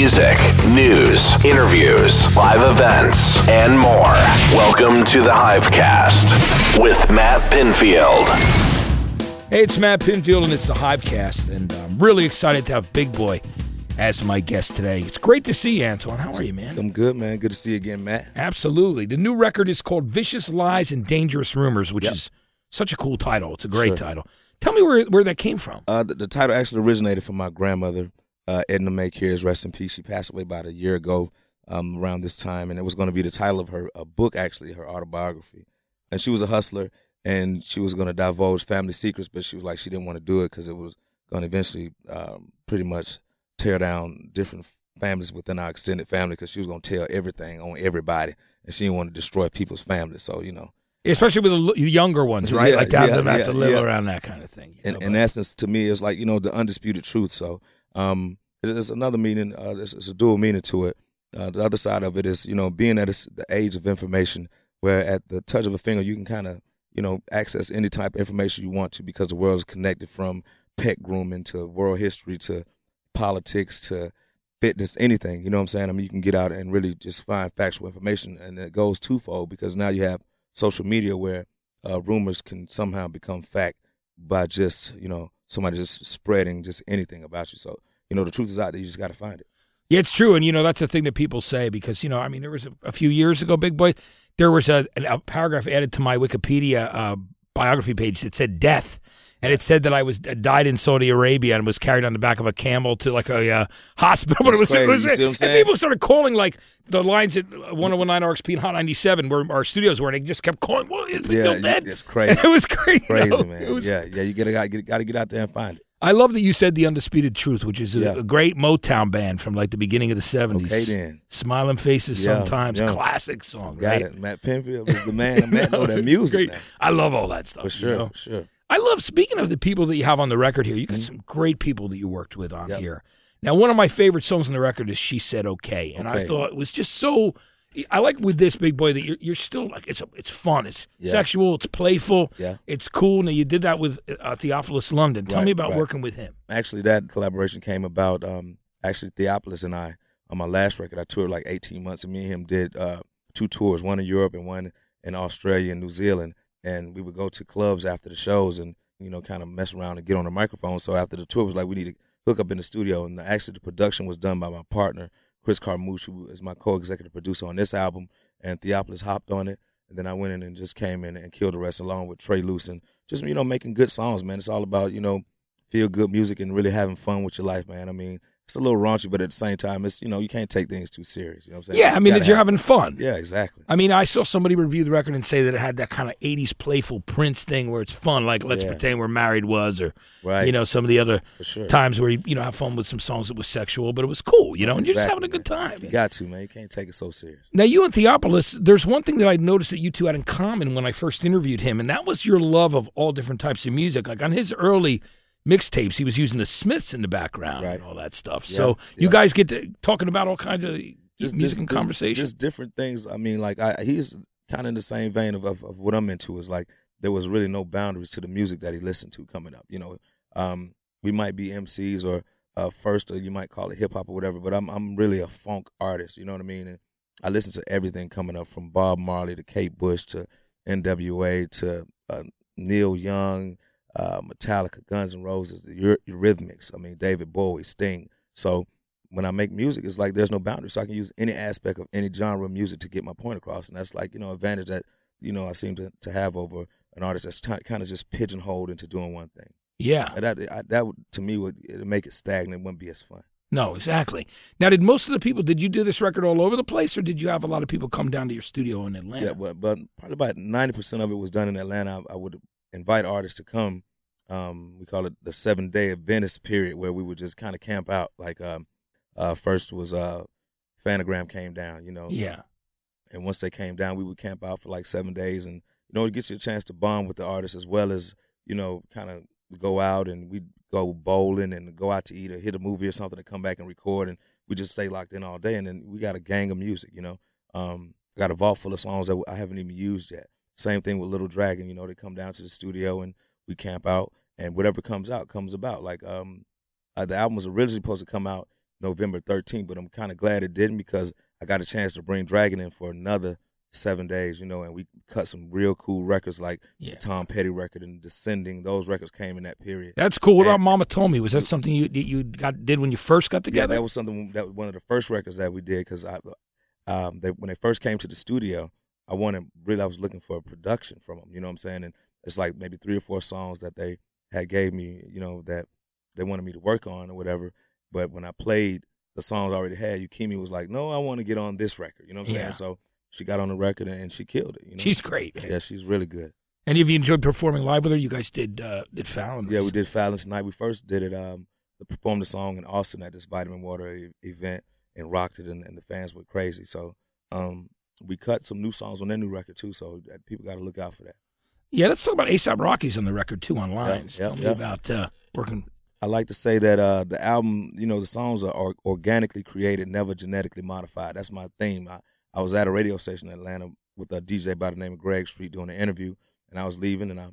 music, news, interviews, live events, and more. Welcome to the Hivecast with Matt Pinfield. Hey, it's Matt Pinfield, and it's the Hivecast, and I'm really excited to have Big Boi as my guest today. It's great to see you, Antoine. How are you, man? I'm good, man. Good to see you again, Matt. Absolutely. The new record is called Vicious Lies and Dangerous Rumors, which Yep. is such a cool title. It's a great Sure. title. Tell me where where that came from. Uh, the, the title actually originated from my grandmother, uh, Edna Mae Cares, rest in peace. She passed away about a year ago um, around this time, and it was going to be the title of her a book, actually, her autobiography. And she was a hustler, and she was going to divulge family secrets, but she was like, she didn't want to do it because it was going to eventually um, pretty much tear down different families within our extended family because she was going to tell everything on everybody, and she didn't want to destroy people's families. So, you know, Especially with the younger ones, right? Yeah, like to have yeah, them have yeah, to live around that kind of thing. in, know, in essence, to me, it's like you know the undisputed truth. So, um, it's another meaning. Uh, it's, it's a dual meaning to it. Uh, the other side of it is, you know, being at the age of information, where at the touch of a finger you can kind of, you know, access any type of information you want to because the world is connected from pet grooming to world history to politics to fitness, anything. You know what I'm saying? I mean, you can get out and really just find factual information, and it goes twofold because now you have social media where uh, rumors can somehow become fact by just you know somebody just spreading just anything about you. So you know the truth is out there. You just got to find it. Yeah, it's true, and you know that's the thing that people say because you know I mean there was a, a few years ago, Big Boi, there was a, a paragraph added to my Wikipedia uh, biography page that said death, and it said that I was uh, died in Saudi Arabia and was carried on the back of a camel to like a uh, hospital. But it was, That's it was. You see what I'm and saying? people started calling like the lines at 1019 RXP and Hot 97 where our studios were, and they just kept calling. Well, is Yeah, still dead? it's crazy. And it was crazy, you Crazy know? man. Was yeah, yeah. You gotta got got to get out there and find it. I love that you said the undisputed truth, which is a, Yeah. a great Motown band from like the beginning of the seventies. Okay, then. Smiling Faces, Yeah, sometimes yeah. classic song, Got right? it. Matt Pinfield was the man. Matt know that music. I love all that stuff. For you sure. know? For sure. I love speaking of the people that you have on the record here. You got mm-hmm. some great people that you worked with on Yep. here. Now, one of my favorite songs on the record is "She Said Okay," and I thought it was just so. I like with this Big Boi that you're, you're still like it's it's fun, it's Yeah. sexual, it's playful, Yeah. it's cool. Now you did that with uh, Theophilus London. Tell Right, me about right. working with him. Actually, that collaboration came about. Um, actually, Theophilus and I on my last record, I toured like 18 months, and me and him did uh two tours, one in Europe and one in Australia and New Zealand. And we would go to clubs after the shows and you know kind of mess around and get on the microphone. So after the tour, it was like we need to hook up in the studio. And actually, the production was done by my partner Chris Carmouche, who is my co-executive producer on this album. And Theophilus hopped on it. And then I went in and just came in and killed the rest along with Trey Luce and just, you know, making good songs, man. It's all about, you know, feel good music and really having fun with your life, man. I mean, it's a little raunchy, but at the same time, it's, you know, you can't take things too serious. You know what I'm saying? Yeah, You I mean, you're having fun. Yeah, exactly. I mean, I saw somebody review the record and say that it had that kind of '80s playful Prince thing where it's fun, like "Let's Yeah. Pretend We're Married" was, or Right. you know, some of the other sure. times where you you know have fun with some songs that was sexual, but it was cool, you know, and you're just having a good man. time. You got to, man. You can't take it so serious. Now, you and Theophilus, there's one thing that I noticed that you two had in common when I first interviewed him, and that was your love of all different types of music. Like on his early mixtapes, he was using the Smiths in the background and all that stuff. Yeah, so you guys get to talking about all kinds of music and just. Just different things. I mean, like I, he's kind of in the same vein of, of, of what I'm into. Is like there was really no boundaries to the music that he listened to coming up. You know, um, we might be MCs or uh, first, or you might call it hip hop or whatever. But I'm I'm really a funk artist. You know what I mean? And I listen to everything coming up from Bob Marley to Kate Bush to N.W.A. to uh, Neil Young, uh, Metallica, Guns N' Roses, Eurythmics. I mean, David Bowie, Sting. So when I make music, it's like there's no boundary. So I can use any aspect of any genre of music to get my point across, and that's like you know advantage that you know I seem to, to have over an artist that's kind of just pigeonholed into doing one thing. yeah. And that I, that would, to me would make it stagnant. It wouldn't be as fun. No, exactly. Now, did most of the people did you do this record all over the place, or did you have a lot of people come down to your studio in Atlanta? Yeah, but but probably about ninety percent of it was done in Atlanta. I, I would invite artists to come. Um, we call it the seven day Venice period, where we would just kind of camp out. Like um, uh, first was uh, Phantogram came down, you know, yeah. and once they came down, we would camp out for like seven days, and you know, it gets you a chance to bond with the artists as well as you know, kind of go out and we go bowling and go out to eat or hit a movie or something and come back and record, and we just stay locked in all day, and then we got a gang of music, you know. Um, I got a vault full of songs that I haven't even used yet. Same thing with Little Dragon, you know, they come down to the studio and we camp out, and whatever comes out comes about. Like um, uh, the album was originally supposed to come out November 13th, but I'm kind of glad it didn't because I got a chance to bring Dragon in for another seven days, you know, and we cut some real cool records like Yeah. the Tom Petty record and Descending. Those records came in that period. That's cool. What And- about Mama Told Me? Was that something you you got did when you first got together. Yeah, that was something that was one of the first records that we did because I, um, they, when they first came to the studio, I wanted really I was looking for a production from them. You know what I'm saying? And it's like maybe three or four songs that they had gave me, you know, that they wanted me to work on or whatever. But when I played the songs I already had, Yukimi was like, "No, I want to get on this record." You know what I'm saying? So she got on the record and, she killed it. You know, She's great. yeah, she's really good. And have you enjoyed performing live with her? You guys did uh, did Fallon? Yeah, we did Fallon tonight. We first did it, um, performed the song in Austin at this Vitamin Water e- event and rocked it, and, and the fans went crazy. So um, we cut some new songs on their new record too. So people got to look out for that. Yeah, let's talk about ASAP Rocky's on the record too online. Tell me about uh, working. I like to say that uh, the album, you know, the songs are or- organically created, never genetically modified. That's my theme. I, I was at a radio station in Atlanta with a DJ by the name of Greg Street doing an interview, and I was leaving, and I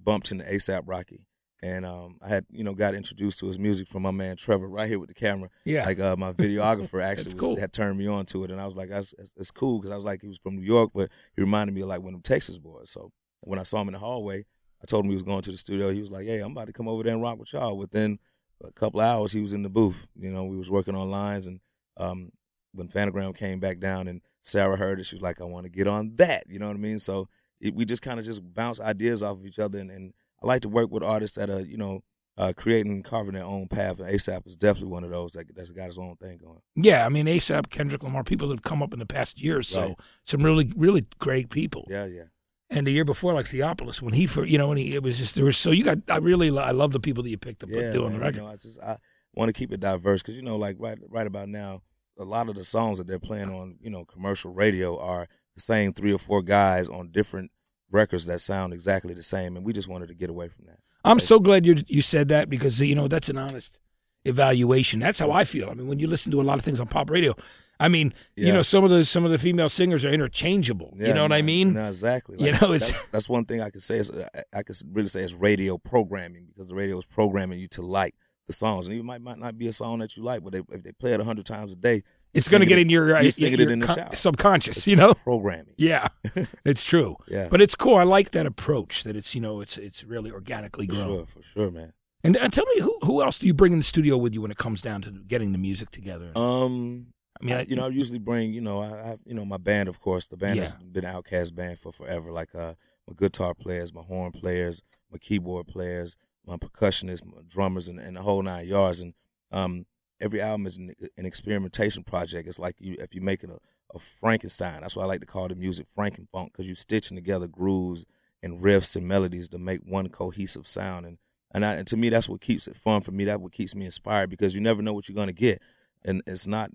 bumped into ASAP Rocky, and um, I had, you know, got introduced to his music from my man Trevor right here with the camera. Yeah, Like uh, my videographer actually was, cool. had turned me on to it, and I was like, "That's it's, cool," because I was like, he was from New York, but he reminded me of like one of them Texas boys. So when I saw him in the hallway, I told him he was going to the studio. He was like, "Hey, I'm about to come over there and rock with y'all." Within a couple of hours, he was in the booth. You know, we was working on lines, and um, when Phantogram came back down, and Sarah heard it, she was like, "I want to get on that." You know what I mean? So it, we just kind of just bounce ideas off of each other, and, and I like to work with artists that are, you know. Uh, creating and carving their own path, and ASAP is definitely one of those that, that's got his own thing going. yeah. I mean, ASAP, Kendrick Lamar, people that have come up in the past year or so. Right. Some really, really great people. Yeah, yeah. And the year before, like Theophilus, when he, for you know, when he, it was just there was so you got. I really, I love the people that you picked up yeah, doing the record. You know, I just I want to keep it diverse because you know, like right right about now, a lot of the songs that they're playing on you know commercial radio are the same three or four guys on different records that sound exactly the same, and we just wanted to get away from that. I'm so glad you you said that because you know that's an honest evaluation. That's how I feel. I mean, when you listen to a lot of things on pop radio, I mean, you know, some of the some of the female singers are interchangeable. you know what I mean? No, exactly. You know, it's- that- that's one thing I could say is uh, I- I could really say is radio programming because the radio is programming you to like the songs, and it might might not be a song that you like, but they, if they play it a hundred times a day, It's going to get in your, uh, you singing your it in the con- shower. subconscious. You know? Programming. Yeah, it's true. Yeah. But it's cool. I like that approach. That it's you know it's it's really organically For grown. sure, for sure, man. And, and tell me who who else do you bring in the studio with you when it comes down to getting the music together? Um, I mean, I, you know, I usually bring, you know, I have, you know, my band, of course. The band has been OutKast band for forever. Like uh, my guitar players, my horn players, my keyboard players, my percussionists, my drummers, and, and the whole nine yards. And um, every album is an, an experimentation project. It's like you if you're making a, a Frankenstein. That's why I like to call the music Frankenfunk because you're stitching together grooves and riffs and melodies to make one cohesive sound. And and, I, and to me, that's what keeps it fun for me. That's what keeps me inspired because you never know what you're gonna get, and it's not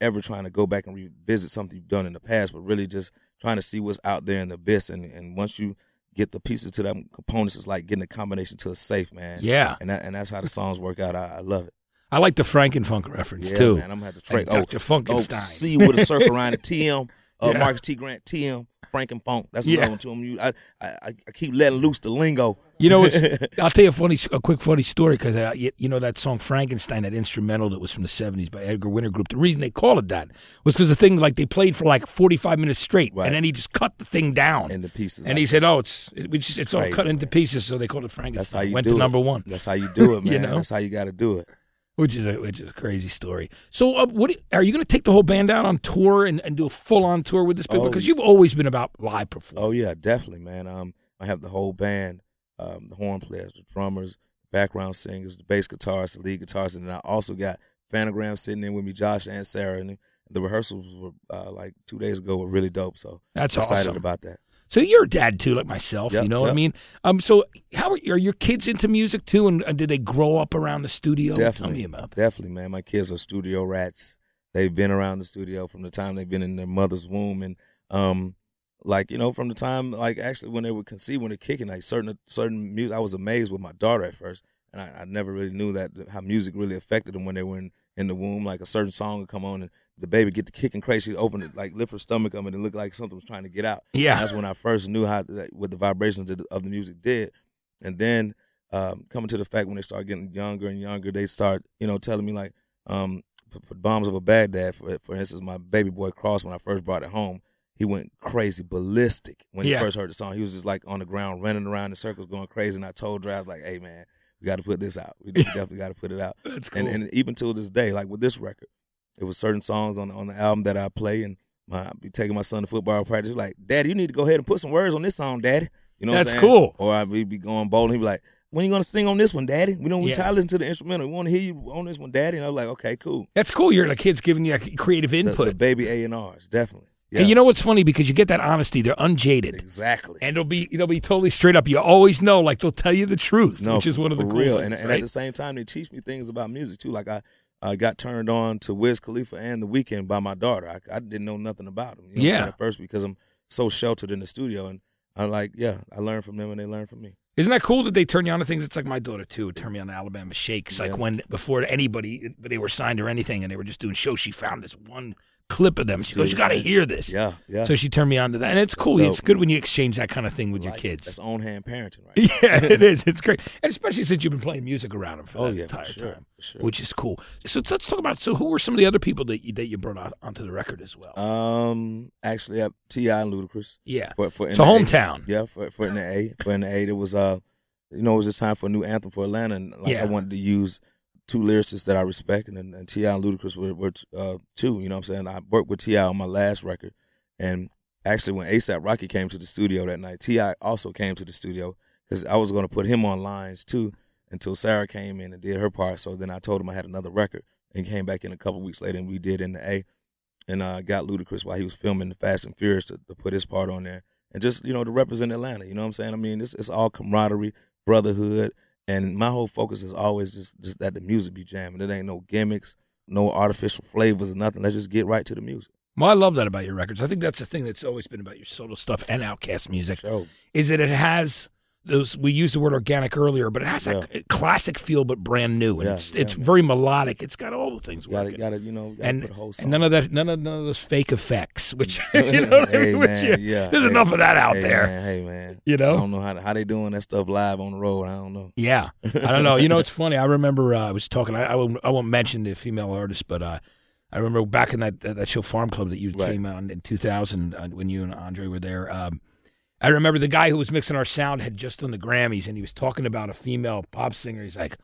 ever trying to go back and revisit something you've done in the past, but really just trying to see what's out there in the abyss. And and once you get the pieces to them components, it's like getting a combination to a safe, man. yeah, And that, and that's how the songs work out. I, I love it. I like the Frankenfunk reference too. Yeah, too. man. I'm gonna have to Like. Oh, Dr. oh, Funkenstein. see you with a circle around the TM. Uh, Yeah. Marcus T. Grant, TM, Frankenfunk. That's Yeah. another one to him. You, I, I, I keep letting loose the lingo. You know, it's, I'll tell you a funny, a quick funny story because uh, you, know that song Frankenstein, that instrumental that was from the '70s by Edgar Winter Group. The reason they call it that was because the thing like they played for like 45 minutes straight, Right. and then he just cut the thing down. into pieces. and like he said, "Oh, it's it, we just, it's, all crazy, cut into pieces," so they called it Frankenstein. That's how you Went do to it. number one, That's how you do it, man. You know? That's how you got to do it. Which is a, which is a crazy story. So, uh, what are you going to take the whole band out on tour and, and do a full on tour with this people? Oh. Because you've always been about live performance. Oh yeah, definitely, man. Um, I have the whole band, um, the horn players, the drummers, background singers, the bass guitarists, the lead guitarists, and then I also got Phantogram sitting in with me, Josh and Sarah, and the rehearsals were uh, like two days ago were really dope. So That's I'm excited awesome. about that. So you're a dad too, like myself. Yep, you know what I mean? Um. So how are, are your kids into music too? And, and did they grow up around the studio? Definitely, Tell me about that. definitely, man. My kids are studio rats. They've been around the studio from the time they've been in their mother's womb, and um, like you know, from the time like actually when they were conceived, when they're kicking, like certain certain music. I was amazed with my daughter at first, and I, I never really knew that how music really affected them when they were in, in the womb. Like a certain song would come on, and the baby get to kicking crazy, open it, like lift her stomach up, and it looked like something was trying to get out. Yeah. that's when I first knew how that, what the vibrations of the, of the music did, and then um, coming to the fact when they start getting younger and younger, they start you know telling me like um, for, for Bombs Over Baghdad, for for instance, my baby boy Cross, when I first brought it home, he went crazy, ballistic when Yeah. he first heard the song. He was just like on the ground, running around in circles, going crazy. And I told Dre, I was like, "Hey, man, we got to put this out. We definitely got to put it out." That's cool. And and even till this day, like with this record, it was certain songs on on the album that I play, and my I be taking my son to football practice. Like, Daddy, you need to go ahead and put some words on this song, Daddy. You know, what That's saying? cool. Or I be be going bowling. He'd be like, "When you gonna sing on this one, Daddy? We don't we Yeah. tired of listening to the instrumental. We want to hear you on this one, Daddy." And I was like, "Okay, cool." That's cool. You're the kids giving you creative The, input. the baby A and R's, definitely. Yeah, And you know what's funny because you get that honesty. They're unjaded. exactly. And they'll be they'll be totally straight up. You always know, like they'll tell you the truth, No, which is one of the cool real. things, and, and at the same time, they teach me things about music too. Like I, I got turned on to Wiz Khalifa and The Weeknd by my daughter. I, I didn't know nothing about them. You know Yeah. at first because I'm so sheltered in the studio, and I'm like, yeah, I learned from them and they learned from me. Isn't that cool that they turn you on to things? It's like my daughter too. Turned me on to Alabama Shakes. Like when before anybody they were signed or anything, and they were just doing shows. She found this one clip of them. She goes, "You got to hear this." Yeah, yeah. So she turned me on to that, and it's cool. dope, It's good man. when you exchange that kind of thing with your kids. That's on hand parenting, right? Yeah, it is. It's great, and especially since you've been playing music around them for Oh that yeah, entire sure, time, sure. which is cool. So let's talk about. So who were some of the other people that you, that you brought on, onto the record as well? um, actually, uh, T.I. and Ludacris. yeah, For, for in so the A. hometown. Yeah, for for in the A, for in the A, it was uh, you know, it was just time for a new anthem for Atlanta, and like Yeah. I wanted to use two lyricists that I respect, and and, T.I. and Ludacris were, were uh two. You know what I'm saying? I worked with T.I. on my last record, and actually when ASAP Rocky came to the studio that night, T.I. also came to the studio because I was going to put him on lines too until Sarah came in and did her part. So then I told him I had another record, and came back in a couple weeks later, and we did in the A and uh, got Ludacris while he was filming the Fast and Furious to, to put his part on there, and just you know to represent Atlanta. You know what I'm saying? I mean, it's it's all camaraderie, brotherhood, and my whole focus is always just just that the music be jamming. It ain't no gimmicks, no artificial flavors, or nothing. Let's just get right to the music. Well, I love that about your records. I think that's the thing that's always been about your solo stuff and OutKast music Show. is that it has those. We used the word organic earlier, but it has that classic feel, but brand new, and Yeah, it's yeah, it's man. very melodic. It's got all the things. You gotta working. gotta you know gotta and put a whole song. and none of that, none of none of those fake effects, which you know, what I hey mean? Which, man, yeah, yeah. there's hey, enough of that out hey, there. Man, hey man, You know? I don't know how how they doing that stuff live on the road. I don't know. Yeah, I don't know. You know, it's funny. I remember uh, I was talking. I, I won't I won't mention the female artist, but uh, I remember back in that that show Farm Club that you Right. came on in 2000 uh, when you and Andre were there. Um, I remember the guy who was mixing our sound had just done the Grammys, and he was talking about a female pop singer. He's like,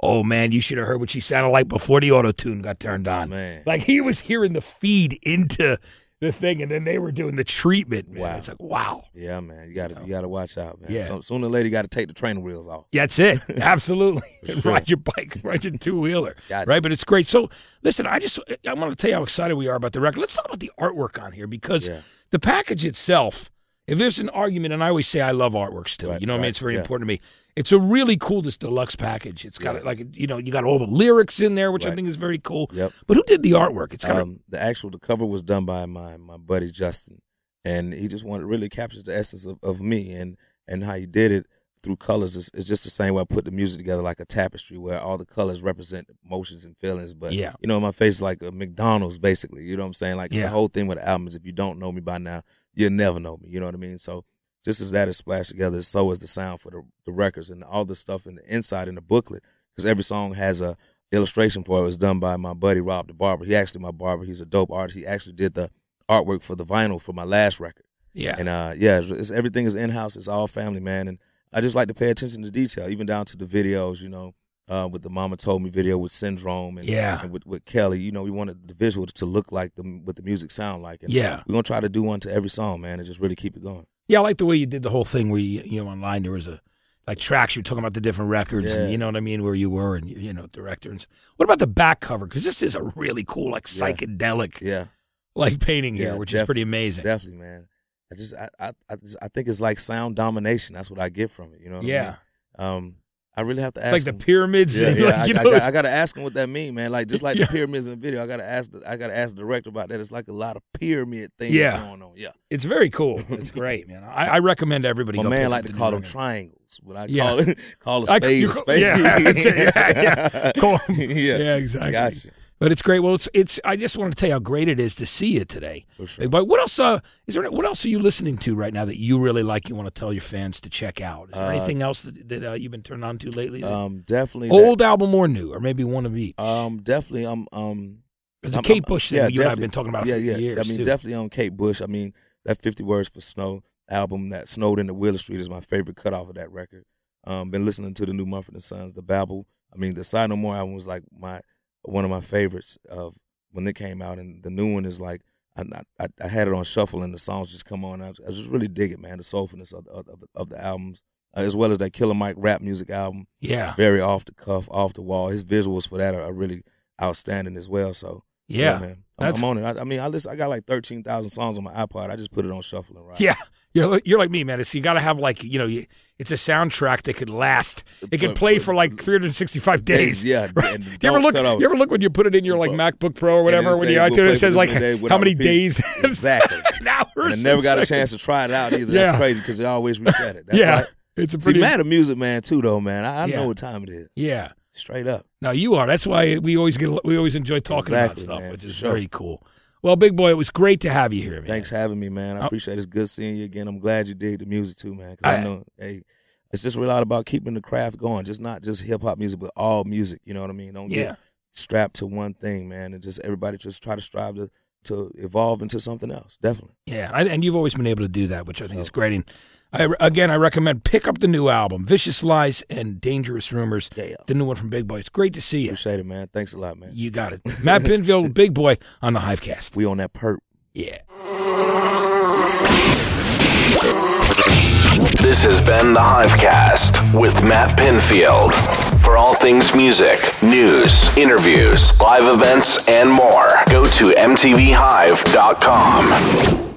"Oh man, you should have heard what she sounded like before the auto tune got turned on." Man. like he was hearing the feed into the thing, and then they were doing the treatment. Man. Wow. It's like, wow. Yeah, man, you gotta know? you gotta watch out, man. Yeah. So, sooner or later, you got to take the training wheels off. That's it. Absolutely. Sure. Ride your bike, ride your two wheeler. Gotcha. Right. But it's great. So listen, I just I want to tell you how excited we are about the record. Let's talk about the artwork on here because Yeah. the package itself, if there's an argument, and I always say I love artwork still. Right, you know what I mean? It's very yeah. important to me. It's a really cool this deluxe package. It's got Yeah. like you know, you got all the lyrics in there, which I think is very cool. Yep. But who did the artwork? It's got a- Um, the actual the cover was done by my my buddy Justin, and he just wanted to really capture the essence of, of me and and how he did it through colors. It's, it's just the same way I put the music together like a tapestry, where all the colors represent emotions and feelings. But Yeah. you know, my face is like a McDonald's, basically. You know what I'm saying? Like Yeah. the whole thing with the album is if you don't know me by now, you'll never know me. You know what I mean? So just as that is splashed together, so is the sound for the, the records and all the stuff in the inside in the booklet. Because every song has a illustration for it. It was done by my buddy Rob the barber. He actually my barber. He's a dope artist. He actually did the artwork for the vinyl for my last record. yeah. And uh, yeah, it's, it's, everything is in house. It's all family, man. And I just like to pay attention to detail, even down to the videos. You know, uh, with the Mama Told Me video with Syndrome and, Yeah. and with, with Kelly. You know, we wanted the visual to look like the what the music sound like. And Yeah. we're gonna try to do one to every song, man, and just really keep it going. Yeah, I like the way you did the whole thing where you, you know online there was a like tracks you were talking about the different records Yeah. and you know what I mean where you were and you know director and what about the back cover because this is a really cool like psychedelic Yeah, like painting here Yeah, which is pretty amazing. definitely, man. I just I I I, just, I think it's like sound domination. That's what I get from it. You know. What yeah, I mean? Um, I really have to it's ask. like the pyramids. Yeah, and, yeah. like, I, you know, got, I gotta ask him what that mean, man. Like just like Yeah. the pyramids in the video, I gotta ask. The, I gotta ask the director about that. It's like a lot of pyramid things Yeah. going on. Yeah, it's very cool. It's great, man. I, I recommend everybody. my man like to call them triangles. What I Yeah. call it, call a I- spade you a spade. yeah. Yeah, yeah. Call yeah, yeah, exactly. Gotcha. But it's great. Well, it's it's. I just want to tell you how great it is to see you today. For sure. But what else? Uh, is there? What else are you listening to right now that you really like? You want to tell your fans to check out? Is there Uh, anything else that, that uh, you've been turned on to lately? Um, definitely that- Old album or new, or maybe one of each. Um, definitely. I'm um it's a I'm- Kate Bush thing yeah, you and I have been talking about yeah, for yeah. years. I mean, too. definitely on Kate Bush. I mean, that 50 Words for Snow album that snowed in the Wheeler Street is my favorite cut off of that record. Um, been listening to the new Mumford and Sons, the Babel. I mean, the Sigh No More album was like my one of my favorites of when it came out, and the new one is like I, I, I had it on shuffle, and the songs just come on. I, I just really dig it, man. The soulfulness of the, of, the- of the albums, uh, as well as that Killer Mike rap music album yeah, very off the cuff, off the wall. His visuals for that are, are really outstanding as well. So yeah, man, I'm, I'm on it. I, I mean, I listen. I got like thirteen thousand songs on my iPod. I just put it on shuffle and ride. yeah. You're, you're like me, man. It's you got to have like you know, you, it's a soundtrack that could last. It can But- play for like 365 days. yeah. Right? You ever look? You ever look when you put it in your like MacBook Pro or whatever? When it you iTunes, it says like days how many repeat." days? Exactly. An hour. And I never got a chance to try it out either. That's Yeah. crazy because they always reset it. That's yeah, right. it's a See, pretty. mad at music man too, though, man. I, I Yeah. know what time it is. yeah. Straight up. Now you are. That's why we always get. We always enjoy talking Exactly, about stuff, man, which is sure. very cool. Well, Big Boi, it was great to have you here, man. Thanks for having me, man. I Oh. appreciate it. It's good seeing you again. I'm glad you dig the music too, man. Because I, I- know, hey, it's just a lot about keeping the craft going. Just not just hip hop music, but all music. You know what I mean? Don't Yeah. get strapped to one thing, man. And just everybody just try to strive to to evolve into something else. Definitely. Yeah, I, and you've always been able to do that, which I think is great. And I, again, I recommend pick up the new album, "Vicious Lies and Dangerous Rumors," Yeah, yeah. the new one from Big Boi. It's great to see you. Appreciate it, man. Thanks a lot, man. You got it, Matt Pinfield, Big Boi on the Hivecast. We on that perp. Yeah. This has been the Hivecast with Matt Pinfield. For all things music, news, interviews, live events, and more, go to MTVHive.com.